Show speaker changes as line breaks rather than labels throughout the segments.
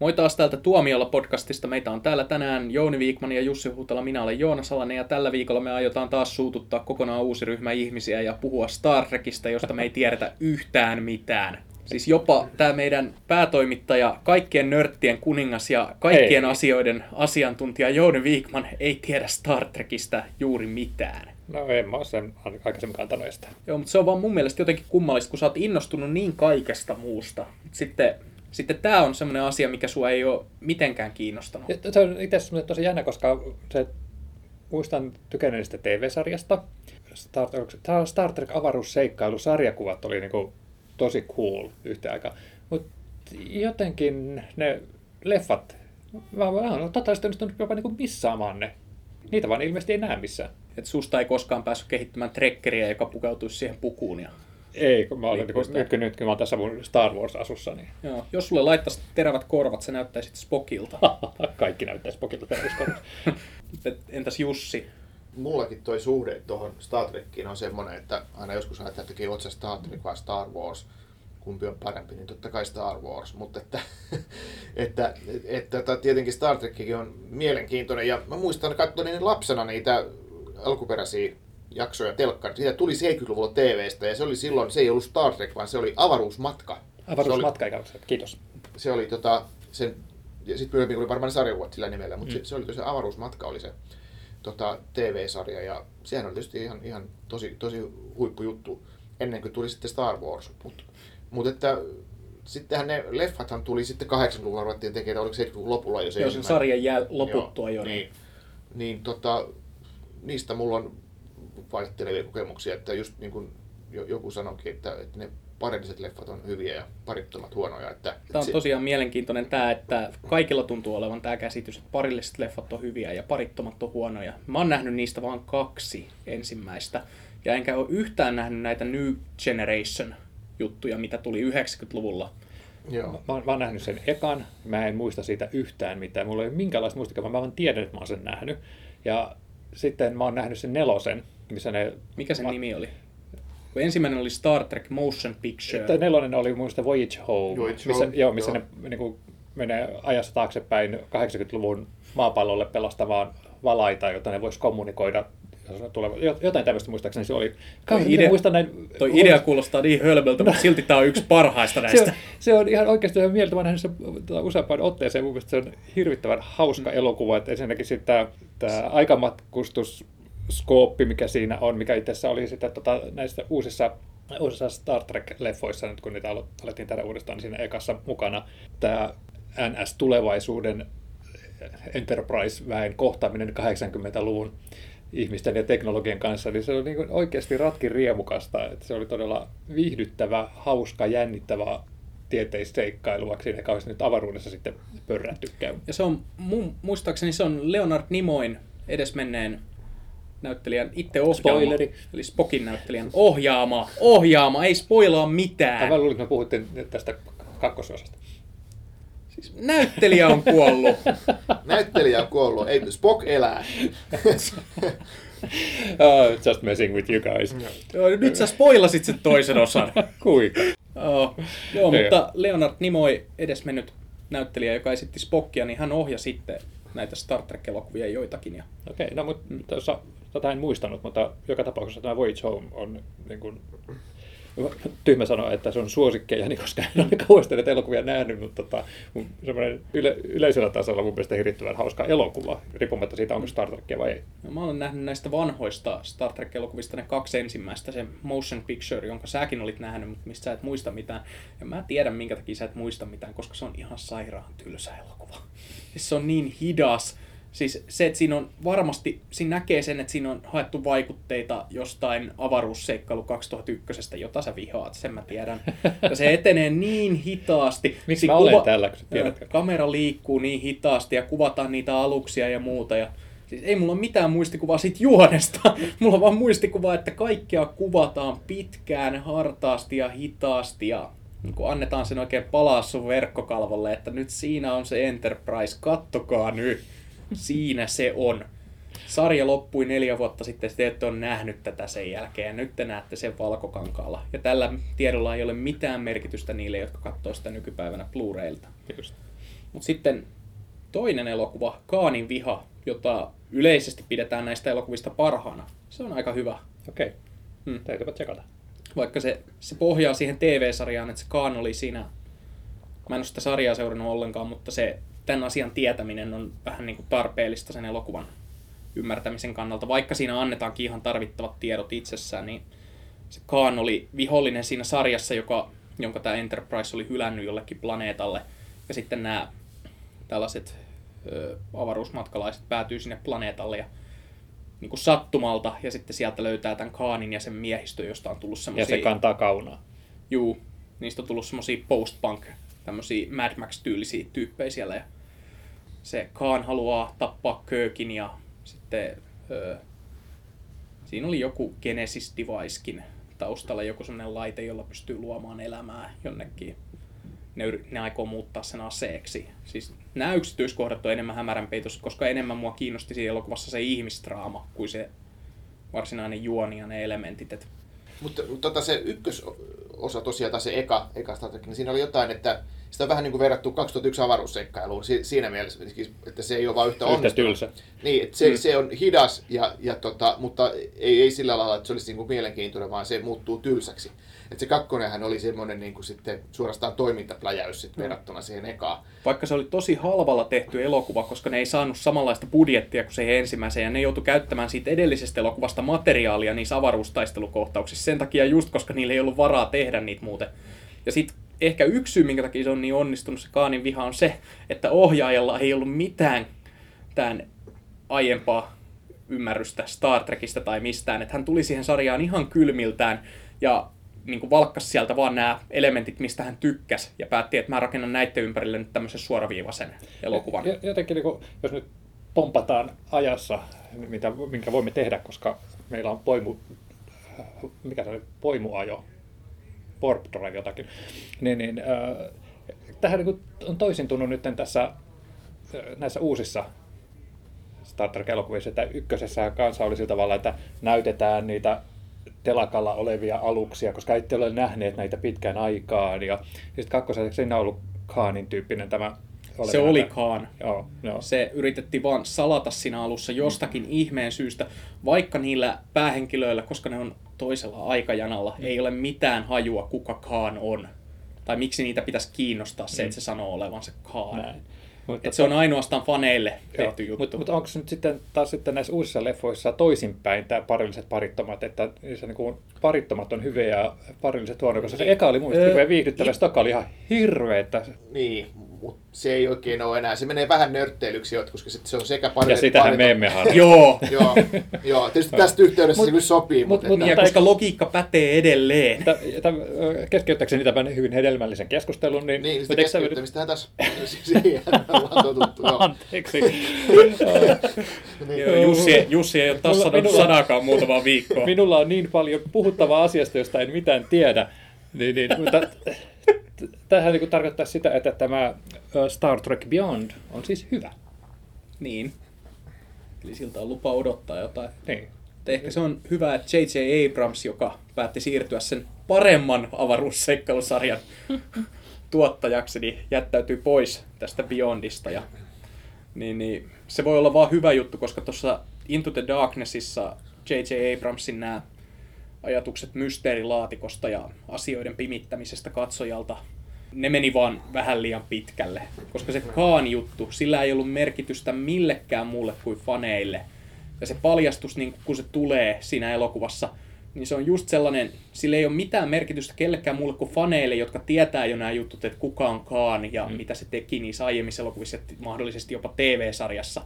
Moi taas täältä Tuomiolla podcastista. Meitä on täällä tänään Jouni Viikman ja Jussi Huutala. Minä olen Joona Salanen ja tällä viikolla me aiotaan taas suututtaa kokonaan uusi ryhmä ihmisiä ja puhua Star Trekista, josta me ei tiedetä yhtään mitään. Siis jopa tämä meidän päätoimittaja, kaikkien nörttien kuningas ja kaikkien ei. asioiden asiantuntija Jouni Viikman ei tiedä Star Trekistä juuri mitään.
No en mä ole sen aikaisemmin kantanut sitä.
Joo, mutta se on vaan mun mielestä jotenkin kummallista, kun sä oot innostunut niin kaikesta muusta. Sitten sitten tämä on semmoinen asia, mikä sua ei ole mitenkään kiinnostanut.
Ja se on itse asiassa tosi jännä, koska se, muistan tykänneen TV-sarjasta. Star Trek, Star Trek avaruusseikkailu, sarjakuvat oli niinku tosi cool yhtä aikaa. Mutta jotenkin ne leffat, mä olen totaalisesti onnistunut jopa niinku missaamaan ne. Niitä vaan ilmeisesti ei näe missään.
Et susta ei koskaan päässyt kehittämään trekkeriä, joka pukeutuisi siihen pukuun ja
ei, kun mä olen niin, nyt, nyt, kun mä olen tässä mun Star Wars-asussa. Niin...
Joo. Jos sulle laittaisi terävät korvat, se näyttäisi Spokilta.
Kaikki näyttäisi Spokilta terävät
Entäs Jussi?
Mullakin toi suhde tuohon Star Trekkiin on semmoinen, että aina joskus ajattelee, että oot Star Trek vai Star Wars kumpi on parempi, niin totta kai Star Wars, mutta että, että, että, että tietenkin Star Trekkikin on mielenkiintoinen ja mä muistan katsoin lapsena niitä alkuperäisiä jaksoja telkkari. Siitä tuli 70-luvulla TVstä ja se oli silloin, se ei ollut Star Trek, vaan se oli avaruusmatka.
Avaruusmatka, oli, kiitos.
Se oli tota, sen, ja sitten myöhemmin oli varmaan sarjakuvat sillä nimellä, mutta mm. se, se, oli se avaruusmatka oli se tota, TV-sarja ja sehän oli tietysti ihan, ihan tosi, tosi huippujuttu ennen kuin tuli sitten Star Wars. Mutta mut että sittenhän ne leffathan tuli sitten 80-luvulla ruvettiin tekemään, oliko 70-luvun lopulla jo se
Joo, sen sarjan jää loputtua jo.
Niin, niin, niin tota, niistä mulla on vaihtelevia kokemuksia, että just niin kuin joku sanoikin, että, että ne parilliset leffat on hyviä ja parittomat huonoja. Että,
tämä on tosiaan mielenkiintoinen tämä, että kaikilla tuntuu olevan tämä käsitys, että parilliset leffat on hyviä ja parittomat on huonoja. Mä oon nähnyt niistä vain kaksi ensimmäistä. Ja enkä ole yhtään nähnyt näitä New Generation juttuja, mitä tuli 90-luvulla.
Joo. Mä, mä oon nähnyt sen ekan, mä en muista siitä yhtään mitään. Mulla ei ole minkäänlaista muistikaa, mä vaan tiedän, että mä oon sen nähnyt. Ja sitten mä oon nähnyt sen nelosen, missä ne...
Mikä sen ma- nimi oli? Kun ensimmäinen oli Star Trek Motion Picture.
Tämä nelonen oli muista Voyage Home, Voyage missä, Home, joo, missä joo. ne niin kuin, menee ajassa taaksepäin 80-luvun maapallolle pelastamaan valaita, jotta ne voisi kommunikoida tuleva, jotain tämmöistä muistaakseni se oli.
Toi idea, muistan näin, toi idea kuulostaa niin hölmöltä, mutta silti tämä on yksi parhaista näistä.
se, on, se on ihan oikeasti ihan mieltä, mä nähnyt sen tuota, useampaan otteeseen, mun mielestä se on hirvittävän hauska mm. elokuva, että ensinnäkin sitten tämä aikamatkustus skooppi, mikä siinä on, mikä itse asiassa oli sitten tota, näissä uusissa uusissa Star Trek-leffoissa, nyt kun niitä alettiin tehdä uudestaan, niin siinä ekassa mukana tämä NS-tulevaisuuden Enterprise-väen kohtaaminen 80-luvun ihmisten ja teknologian kanssa, niin se oli niin oikeasti ratkin riemukasta. Että se oli todella viihdyttävä, hauska, jännittävä tieteisseikkailu, vaikka siinä kauheasti nyt avaruudessa sitten pörrättykään.
Ja se on, muistaakseni se on Leonard Nimoin edesmenneen näyttelijän itse ohjaama, Spoileri. eli Spokin näyttelijän ohjaama, ohjaama, ei spoilaa mitään.
Mä luulin, että me puhutte tästä kakkososasta.
Siis näyttelijä on kuollut.
näyttelijä on kuollut, ei Spock elää.
oh, just messing with you guys.
Joo, nyt sä spoilasit sen toisen osan.
Kuinka?
Oh, joo, mutta Leonard Nimoy, edesmennyt näyttelijä, joka esitti Spockia, niin hän ohjasi sitten näitä Star Trek-elokuvia joitakin. Ja...
Okei, okay, no mutta tuossa, tota en muistanut, mutta joka tapauksessa tämä Voyage Home on niin kuin, tyhmä sanoa, että se on suosikkeja, niin koska en ole kauheasti näitä elokuvia nähnyt, mutta tota, semmoinen yle, yleisellä tasolla mun mielestä hirvittävän hauska elokuva, riippumatta siitä, onko Star Trekia vai ei.
No, mä olen nähnyt näistä vanhoista Star Trek-elokuvista ne kaksi ensimmäistä, se Motion Picture, jonka säkin olit nähnyt, mutta mistä sä et muista mitään. Ja mä tiedän, minkä takia sä et muista mitään, koska se on ihan sairaan tylsä elokuva. Se on niin hidas, Siis se, että siinä on varmasti, siinä näkee sen, että siinä on haettu vaikutteita jostain avaruusseikkailu 2001, jota sä vihaat, sen mä tiedän. Ja se etenee niin hitaasti.
Miksi mä kuva... olen täällä, kun
tiedät? Kamera liikkuu niin hitaasti ja kuvataan niitä aluksia ja muuta. Ja Siis ei mulla ole mitään muistikuvaa siitä juonesta. Mulla on vaan muistikuva, että kaikkea kuvataan pitkään, hartaasti ja hitaasti ja niin kun annetaan sen oikein palaa sun verkkokalvolle, että nyt siinä on se Enterprise, kattokaa nyt. Siinä se on. Sarja loppui neljä vuotta sitten, te ette ole nähnyt tätä sen jälkeen, ja nyt te näette sen valkokankaalla. Ja tällä tiedolla ei ole mitään merkitystä niille, jotka katsoo sitä nykypäivänä Blu-railta.
Just.
Mutta sitten toinen elokuva, Kaanin viha, jota yleisesti pidetään näistä elokuvista parhaana, se on aika hyvä.
Okei, okay.
Hmm.
täytyypä tsekata.
Vaikka se, se pohjaa siihen TV-sarjaan, että se Kaan oli siinä, mä en ole sitä sarjaa seurannut ollenkaan, mutta se tämän asian tietäminen on vähän niin kuin tarpeellista sen elokuvan ymmärtämisen kannalta. Vaikka siinä annetaankin ihan tarvittavat tiedot itsessään, niin se Kaan oli vihollinen siinä sarjassa, joka, jonka tämä Enterprise oli hylännyt jollekin planeetalle. Ja sitten nämä tällaiset ö, avaruusmatkalaiset päätyy sinne planeetalle ja niin kuin sattumalta, ja sitten sieltä löytää tämän Kaanin ja sen miehistö, josta on tullut
Ja
semmoisia...
se kantaa kaunaa.
Juu, niistä on tullut semmosia post-punk, tämmösiä Mad Max-tyylisiä tyyppejä siellä. Ja se Khan haluaa tappaa Kirkin ja sitten öö, siinä oli joku Genesis Devicekin taustalla, joku semmoinen laite, jolla pystyy luomaan elämää jonnekin. Ne, ne aikoo muuttaa sen aseeksi. Siis nämä yksityiskohdat on enemmän hämärän peitossa, koska enemmän mua kiinnosti siinä elokuvassa se ihmistraama kuin se varsinainen juoni ja ne elementit. Et
Mutta, tota se ykkösosa tosiaan, tai se eka, eka Star Trek, niin siinä oli jotain, että sitä on vähän niin kuin verrattu 2001 avaruusseikkailuun si- siinä mielessä, että se ei ole vain yhtä
Yhtä
onnistunut.
tylsä.
Niin, että se,
mm.
se on hidas, ja, ja tota, mutta ei, ei sillä lailla, että se olisi niin kuin mielenkiintoinen, vaan se muuttuu tylsäksi. Et se kakkonenhan oli semmoinen niin kuin sitten suorastaan toimintapläjäys sit verrattuna siihen ekaan.
Vaikka se oli tosi halvalla tehty elokuva, koska ne ei saanut samanlaista budjettia kuin se ensimmäisen, ja ne joutui käyttämään siitä edellisestä elokuvasta materiaalia niissä avaruustaistelukohtauksissa sen takia just, koska niillä ei ollut varaa tehdä niitä muuten. Ja sitten ehkä yksi syy, minkä takia se on niin onnistunut se Kaanin viha, on se, että ohjaajalla ei ollut mitään tämän aiempaa ymmärrystä Star Trekista tai mistään. Että hän tuli siihen sarjaan ihan kylmiltään ja niin kuin valkkas sieltä vaan nämä elementit, mistä hän tykkäsi, ja päätti, että mä rakennan näiden ympärille nyt tämmöisen suoraviivaisen elokuvan.
Jotenkin, niin kuin, jos nyt pompataan ajassa, mitä, minkä voimme tehdä, koska meillä on poimu, mikä se oli, poimuajo, warp drive jotakin, niin, niin äh, tähän niin on toisintunut nyt tässä äh, näissä uusissa Star Trek-elokuvissa, että ykkösessä kanssa oli sillä tavalla, että näytetään niitä telakalla olevia aluksia, koska ette ole nähneet näitä pitkään aikaan. Ja sitten kakkosessa siinä on ollut Kaanin tyyppinen tämä.
Se oli Khan.
Joo, joo.
Se yritettiin vaan salata siinä alussa jostakin
Mm.
ihmeen syystä, vaikka niillä päähenkilöillä, koska ne on toisella aikajanalla,
Mm.
ei ole mitään hajua, kuka Khan on. Tai miksi niitä pitäisi kiinnostaa se,
Mm.
että se sanoo olevansa Khan.
Näin. Mutta
Et se on ainoastaan faneille tehty juttu.
Mutta mut onko nyt sitten taas sitten näissä uusissa leffoissa toisinpäin tämä parilliset parittomat, että niissä niinku parittomat on hyviä ja parilliset huonoja, koska se eka oli
Ö,
hirveän viihdyttävä, se toka oli ihan hirveä, että
Niin, mutta se ei oikein ole enää. Se menee vähän nörtteilyksi, jo, koska se on sekä pari...
ja sitähän me emme halua.
Joo,
Joo, joo, tietysti tästä yhteydessä se kyllä sopii,
mut-
mutta...
mut-
että-
ja koska logiikka pätee edelleen.
Keskeyttääkseni tämän hyvin hedelmällisen keskustelun, niin,
Niin, sitä keskeyttämistähän tässä siihen ollaan totuttu. Joo.
Anteeksi.
Niin.
Jussi, Jussi ei ole taas sanonut
minulla-
sanakaan muutamaa viikkoa.
Minulla on niin paljon puhuttavaa asiasta, josta en mitään tiedä. Niin, niin, mutta tämähän niin tarkoittaa sitä, että tämä Star Trek Beyond on siis hyvä.
Niin. Eli siltä on lupa odottaa jotain.
Niin.
Mutta ehkä se on hyvä, että J.J. Abrams, joka päätti siirtyä sen paremman avaruusseikkalusarjan tuottajaksi, niin jättäytyy pois tästä Beyondista. Ja, niin, niin, se voi olla vaan hyvä juttu, koska tuossa Into the Darknessissa J.J. Abramsin nämä ajatukset mysteerilaatikosta ja asioiden pimittämisestä katsojalta, ne meni vaan vähän liian pitkälle. Koska se Kaan-juttu, sillä ei ollut merkitystä millekään muulle kuin faneille. Ja se paljastus, niin kun se tulee siinä elokuvassa, niin se on just sellainen, sillä ei ole mitään merkitystä kellekään muulle kuin faneille, jotka tietää jo nämä jutut, että kuka on Kaan ja mm. mitä se teki niissä aiemmissa elokuvissa ja mahdollisesti jopa TV-sarjassa.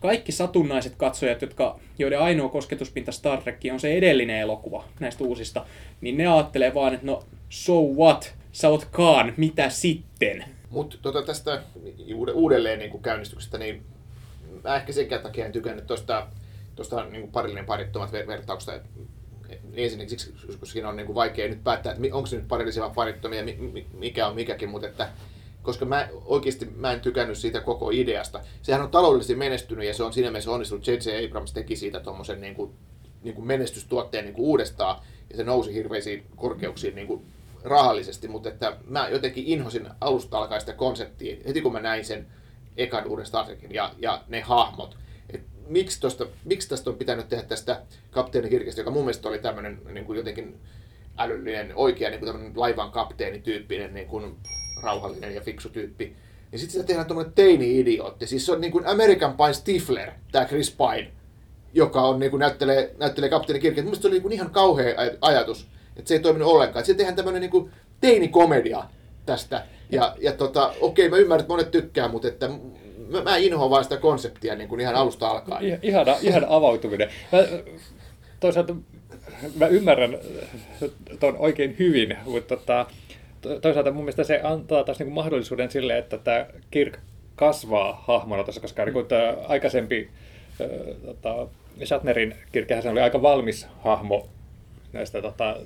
Kaikki satunnaiset katsojat, jotka, joiden ainoa kosketuspinta Star Trekkiin on se edellinen elokuva näistä uusista, niin ne ajattelee vaan, että no so what, sä oot Kaan, mitä sitten?
Mutta tota tästä uude- uudelleen niin kuin käynnistyksestä, niin mä ehkä senkään takia en tykännyt tuosta tuosta niin parillinen parittomat ver- vertauksesta. Ensinnäkin siksi, koska siinä on niin kuin vaikea nyt päättää, että onko se nyt parillisia vai parittomia, mi- mi- mikä on mikäkin, mutta että koska mä oikeasti mä en tykännyt siitä koko ideasta. Sehän on taloudellisesti menestynyt ja se on siinä mielessä onnistunut. J.J. Abrams teki siitä tuommoisen niin niin menestystuotteen niin kuin uudestaan ja se nousi hirveisiin korkeuksiin niin kuin rahallisesti, mutta että mä jotenkin inhosin alusta alkaen sitä konseptia, heti kun mä näin sen ekan uuden Star Trekin ja, ja ne hahmot, et miksi, tosta, miksi tästä on pitänyt tehdä tästä kapteeni Kirkestä, joka mun mielestä oli tämmöinen niin kuin jotenkin älyllinen, oikea niin kuin laivan kapteenityyppinen, niin kuin rauhallinen ja fiksu tyyppi, niin sitten sitä tehdään tuommoinen teini-idiootti. Siis se on niin kuin American Pie Stifler, tämä Chris Pine, joka on, niin kuin näyttelee, näyttelee kapteeni Kirkkeä. Mun se oli niin kuin ihan kauhea aj- ajatus, että se ei toiminut ollenkaan. Sitten tehdään tämmöinen niin kuin teinikomedia tästä. Ja, ja tota, okei, mä ymmärrän, että monet tykkää, mutta että mä, mä inhoan vaan sitä konseptia niin kuin ihan alusta alkaen.
Ihana, ihana avautuminen. Mä, toisaalta mä ymmärrän ton oikein hyvin, mutta tota, to- toisaalta mun mielestä se antaa taas niinku mahdollisuuden sille, että tämä Kirk kasvaa hahmona tässä, koska niin tämä aikaisempi tota, Shatnerin Kirkkehän se oli aika valmis hahmo näistä tota,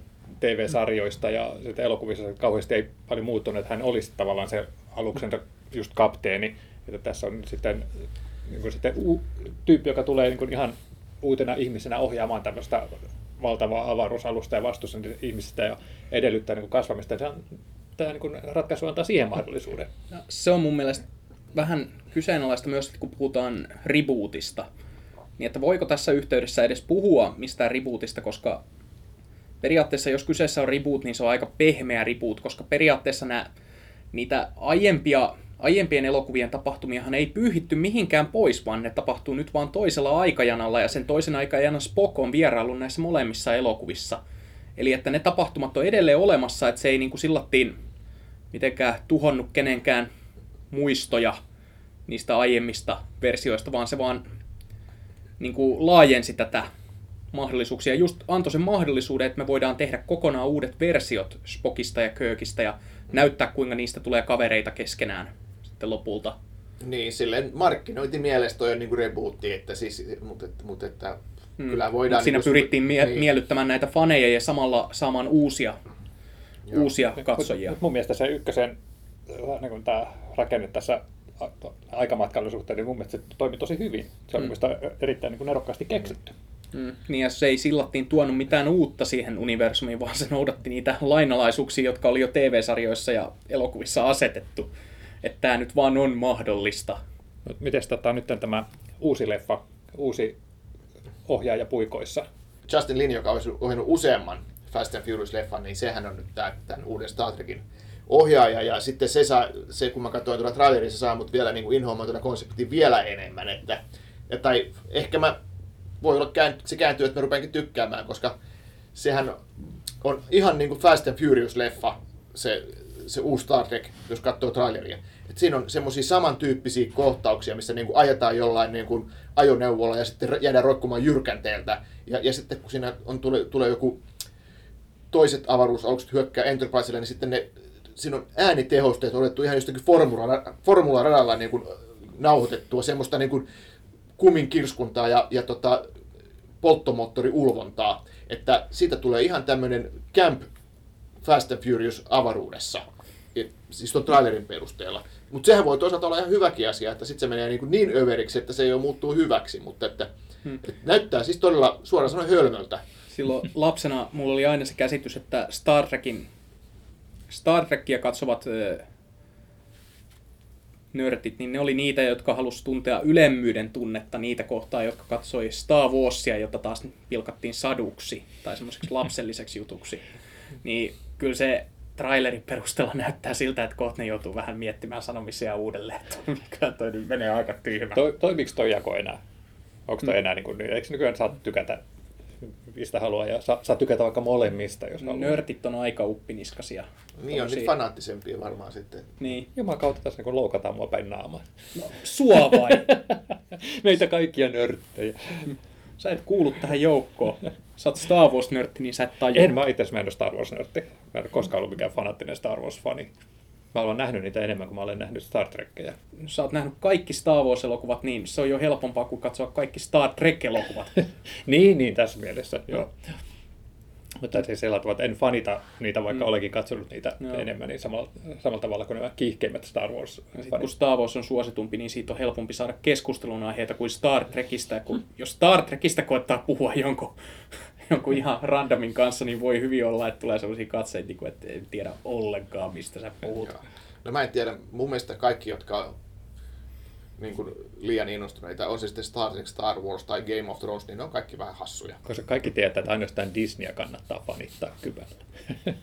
TV-sarjoista ja elokuvissa se kauheasti ei paljon muuttunut, että hän olisi tavallaan se aluksen just kapteeni. Että tässä on sitten, niin kuin sitten u- tyyppi, joka tulee niin kuin ihan uutena ihmisenä ohjaamaan tämmöistä valtavaa avaruusalusta ja vastuussa ihmisistä ja edellyttää niin kuin kasvamista. Ja tämä niin kuin ratkaisu antaa siihen mahdollisuuden.
Ja se on mun mielestä vähän kyseenalaista myös, kun puhutaan rebootista. Niin että voiko tässä yhteydessä edes puhua mistään rebootista, koska periaatteessa jos kyseessä on reboot, niin se on aika pehmeä reboot, koska periaatteessa nämä, niitä aiempia, aiempien elokuvien tapahtumiahan ei pyyhitty mihinkään pois, vaan ne tapahtuu nyt vaan toisella aikajanalla, ja sen toisen aikajanan Spock on vieraillut näissä molemmissa elokuvissa. Eli että ne tapahtumat on edelleen olemassa, että se ei niin kuin sillattiin mitenkään tuhonnut kenenkään muistoja niistä aiemmista versioista, vaan se vaan niin kuin laajensi tätä mahdollisuuksia. Just antoi sen mahdollisuuden, että me voidaan tehdä kokonaan uudet versiot Spockista ja Kirkistä ja näyttää, kuinka niistä tulee kavereita keskenään sitten lopulta.
Niin, silleen markkinointimielestä toi on niin kuin rebootti, että siis, mutta, mutta että kyllä voidaan...
Mut siinä
niin kuin-
pyrittiin mie-
niin.
miellyttämään näitä faneja ja samalla saamaan uusia,
Joo.
uusia katsojia.
Mut mun mielestä se ykkösen niin kuin tämä rakenne tässä aikamatkailun suhteen, niin mun mielestä se toimi tosi hyvin. Se on mm. erittäin niin kuin nerokkaasti keksitty.
Mm, niin ja se ei sillattiin tuonut mitään uutta siihen universumiin, vaan se noudatti niitä lainalaisuuksia, jotka oli jo TV-sarjoissa ja elokuvissa asetettu. Että tämä nyt vaan on mahdollista.
Miten tota, nyt on tämä uusi leffa, uusi ohjaaja puikoissa?
Justin Lin, joka olisi ohjannut useamman Fast and Furious-leffan, niin sehän on nyt tää, tämän uuden Star Trekin ohjaaja. Ja sitten se, saa, se kun mä katsoin tuolla traileria, se saa mut vielä niin kuin inhoamaan tuota konseptia vielä enemmän. Että, ja, tai ehkä mä, voi olla kään, se kääntyy, että mä rupeankin tykkäämään, koska sehän on ihan niin kuin Fast and Furious-leffa, se, se uusi Star Trek, jos katsoo traileria. Et siinä on semmoisia samantyyppisiä kohtauksia, missä niin kuin ajetaan jollain niin kuin ajoneuvolla ja sitten jäädään roikkumaan jyrkänteeltä. Ja, ja sitten kun siinä on, tulee, tulee joku toiset avaruusalukset hyökkää Enterpriselle, niin sitten ne, siinä on äänitehosteet otettu ihan jostakin formula, formularadalla niin kuin nauhoitettua semmoista niin kuin kumin kirskuntaa ja, ja tota, polttomoottoriulvontaa, että siitä tulee ihan tämmöinen Camp Fast and Furious avaruudessa, Et, siis tuon trailerin perusteella. Mutta sehän voi toisaalta olla ihan hyväkin asia, että sitten se menee niin, kuin niin överiksi, että se ei ole muuttuu hyväksi, mutta että, hmm. että näyttää siis todella suoraan sanoen hölmöltä.
Silloin lapsena mulla oli aina se käsitys, että Star Trekin, Star Trekia katsovat ö, nörtit, niin ne oli niitä, jotka halusi tuntea ylemmyyden tunnetta niitä kohtaa, jotka katsoi Star Warsia, jota taas pilkattiin saduksi tai semmoiseksi lapselliseksi jutuksi. Niin kyllä se trailerin perusteella näyttää siltä, että kohta ne joutuu vähän miettimään sanomisia uudelleen, että mikä toi nyt menee aika tyhmä.
To, toimiiko toi jako enää? Onko toi enää, niin kuin, eikö nykyään saa tykätä mistä haluaa ja saa, saa tykätä vaikka molemmista, jos haluaa.
Nörtit on aika uppiniskasia.
Niin on nyt fanaattisempia varmaan sitten.
Niin.
Jumalan kautta tässä niin loukataan mua päin naamaa.
No, sua vai?
Meitä kaikkia nörttejä.
Sä et kuulu tähän joukkoon. Sä oot Star Wars-nörtti, niin sä et tajua.
En mä itse mä en ole Star Wars-nörtti. Mä en ole koskaan ollut mikään fanaattinen Star Wars-fani. Mä olen nähnyt niitä enemmän kuin mä olen nähnyt Star Trekkeja.
Jos sä oot nähnyt kaikki Star Wars-elokuvat, niin se on jo helpompaa kuin katsoa kaikki Star Trek-elokuvat.
niin, niin tässä mielessä, joo. Mutta siis sillä tavalla, että en fanita niitä, vaikka mm. olenkin katsonut niitä
Joo.
enemmän, niin samalla, samalla tavalla kuin nämä kiihkeimmät Star Wars
sit kun. Star Wars on suositumpi, niin siitä on helpompi saada keskustelun aiheita kuin Star Trekistä. Kun jos Star Trekistä koettaa puhua jonkun jonkun ihan randomin kanssa, niin voi hyvin olla, että tulee sellaisia katseita, niin että en tiedä ollenkaan, mistä sä puhut.
Joo. No mä en tiedä, mun mielestä kaikki, jotka on niin kuin liian innostuneita, on se sitten Star Trek, Star Wars tai Game of Thrones, niin ne on kaikki vähän hassuja.
Koska kaikki tietää, että ainoastaan Disneyä kannattaa fanittaa kyvällä.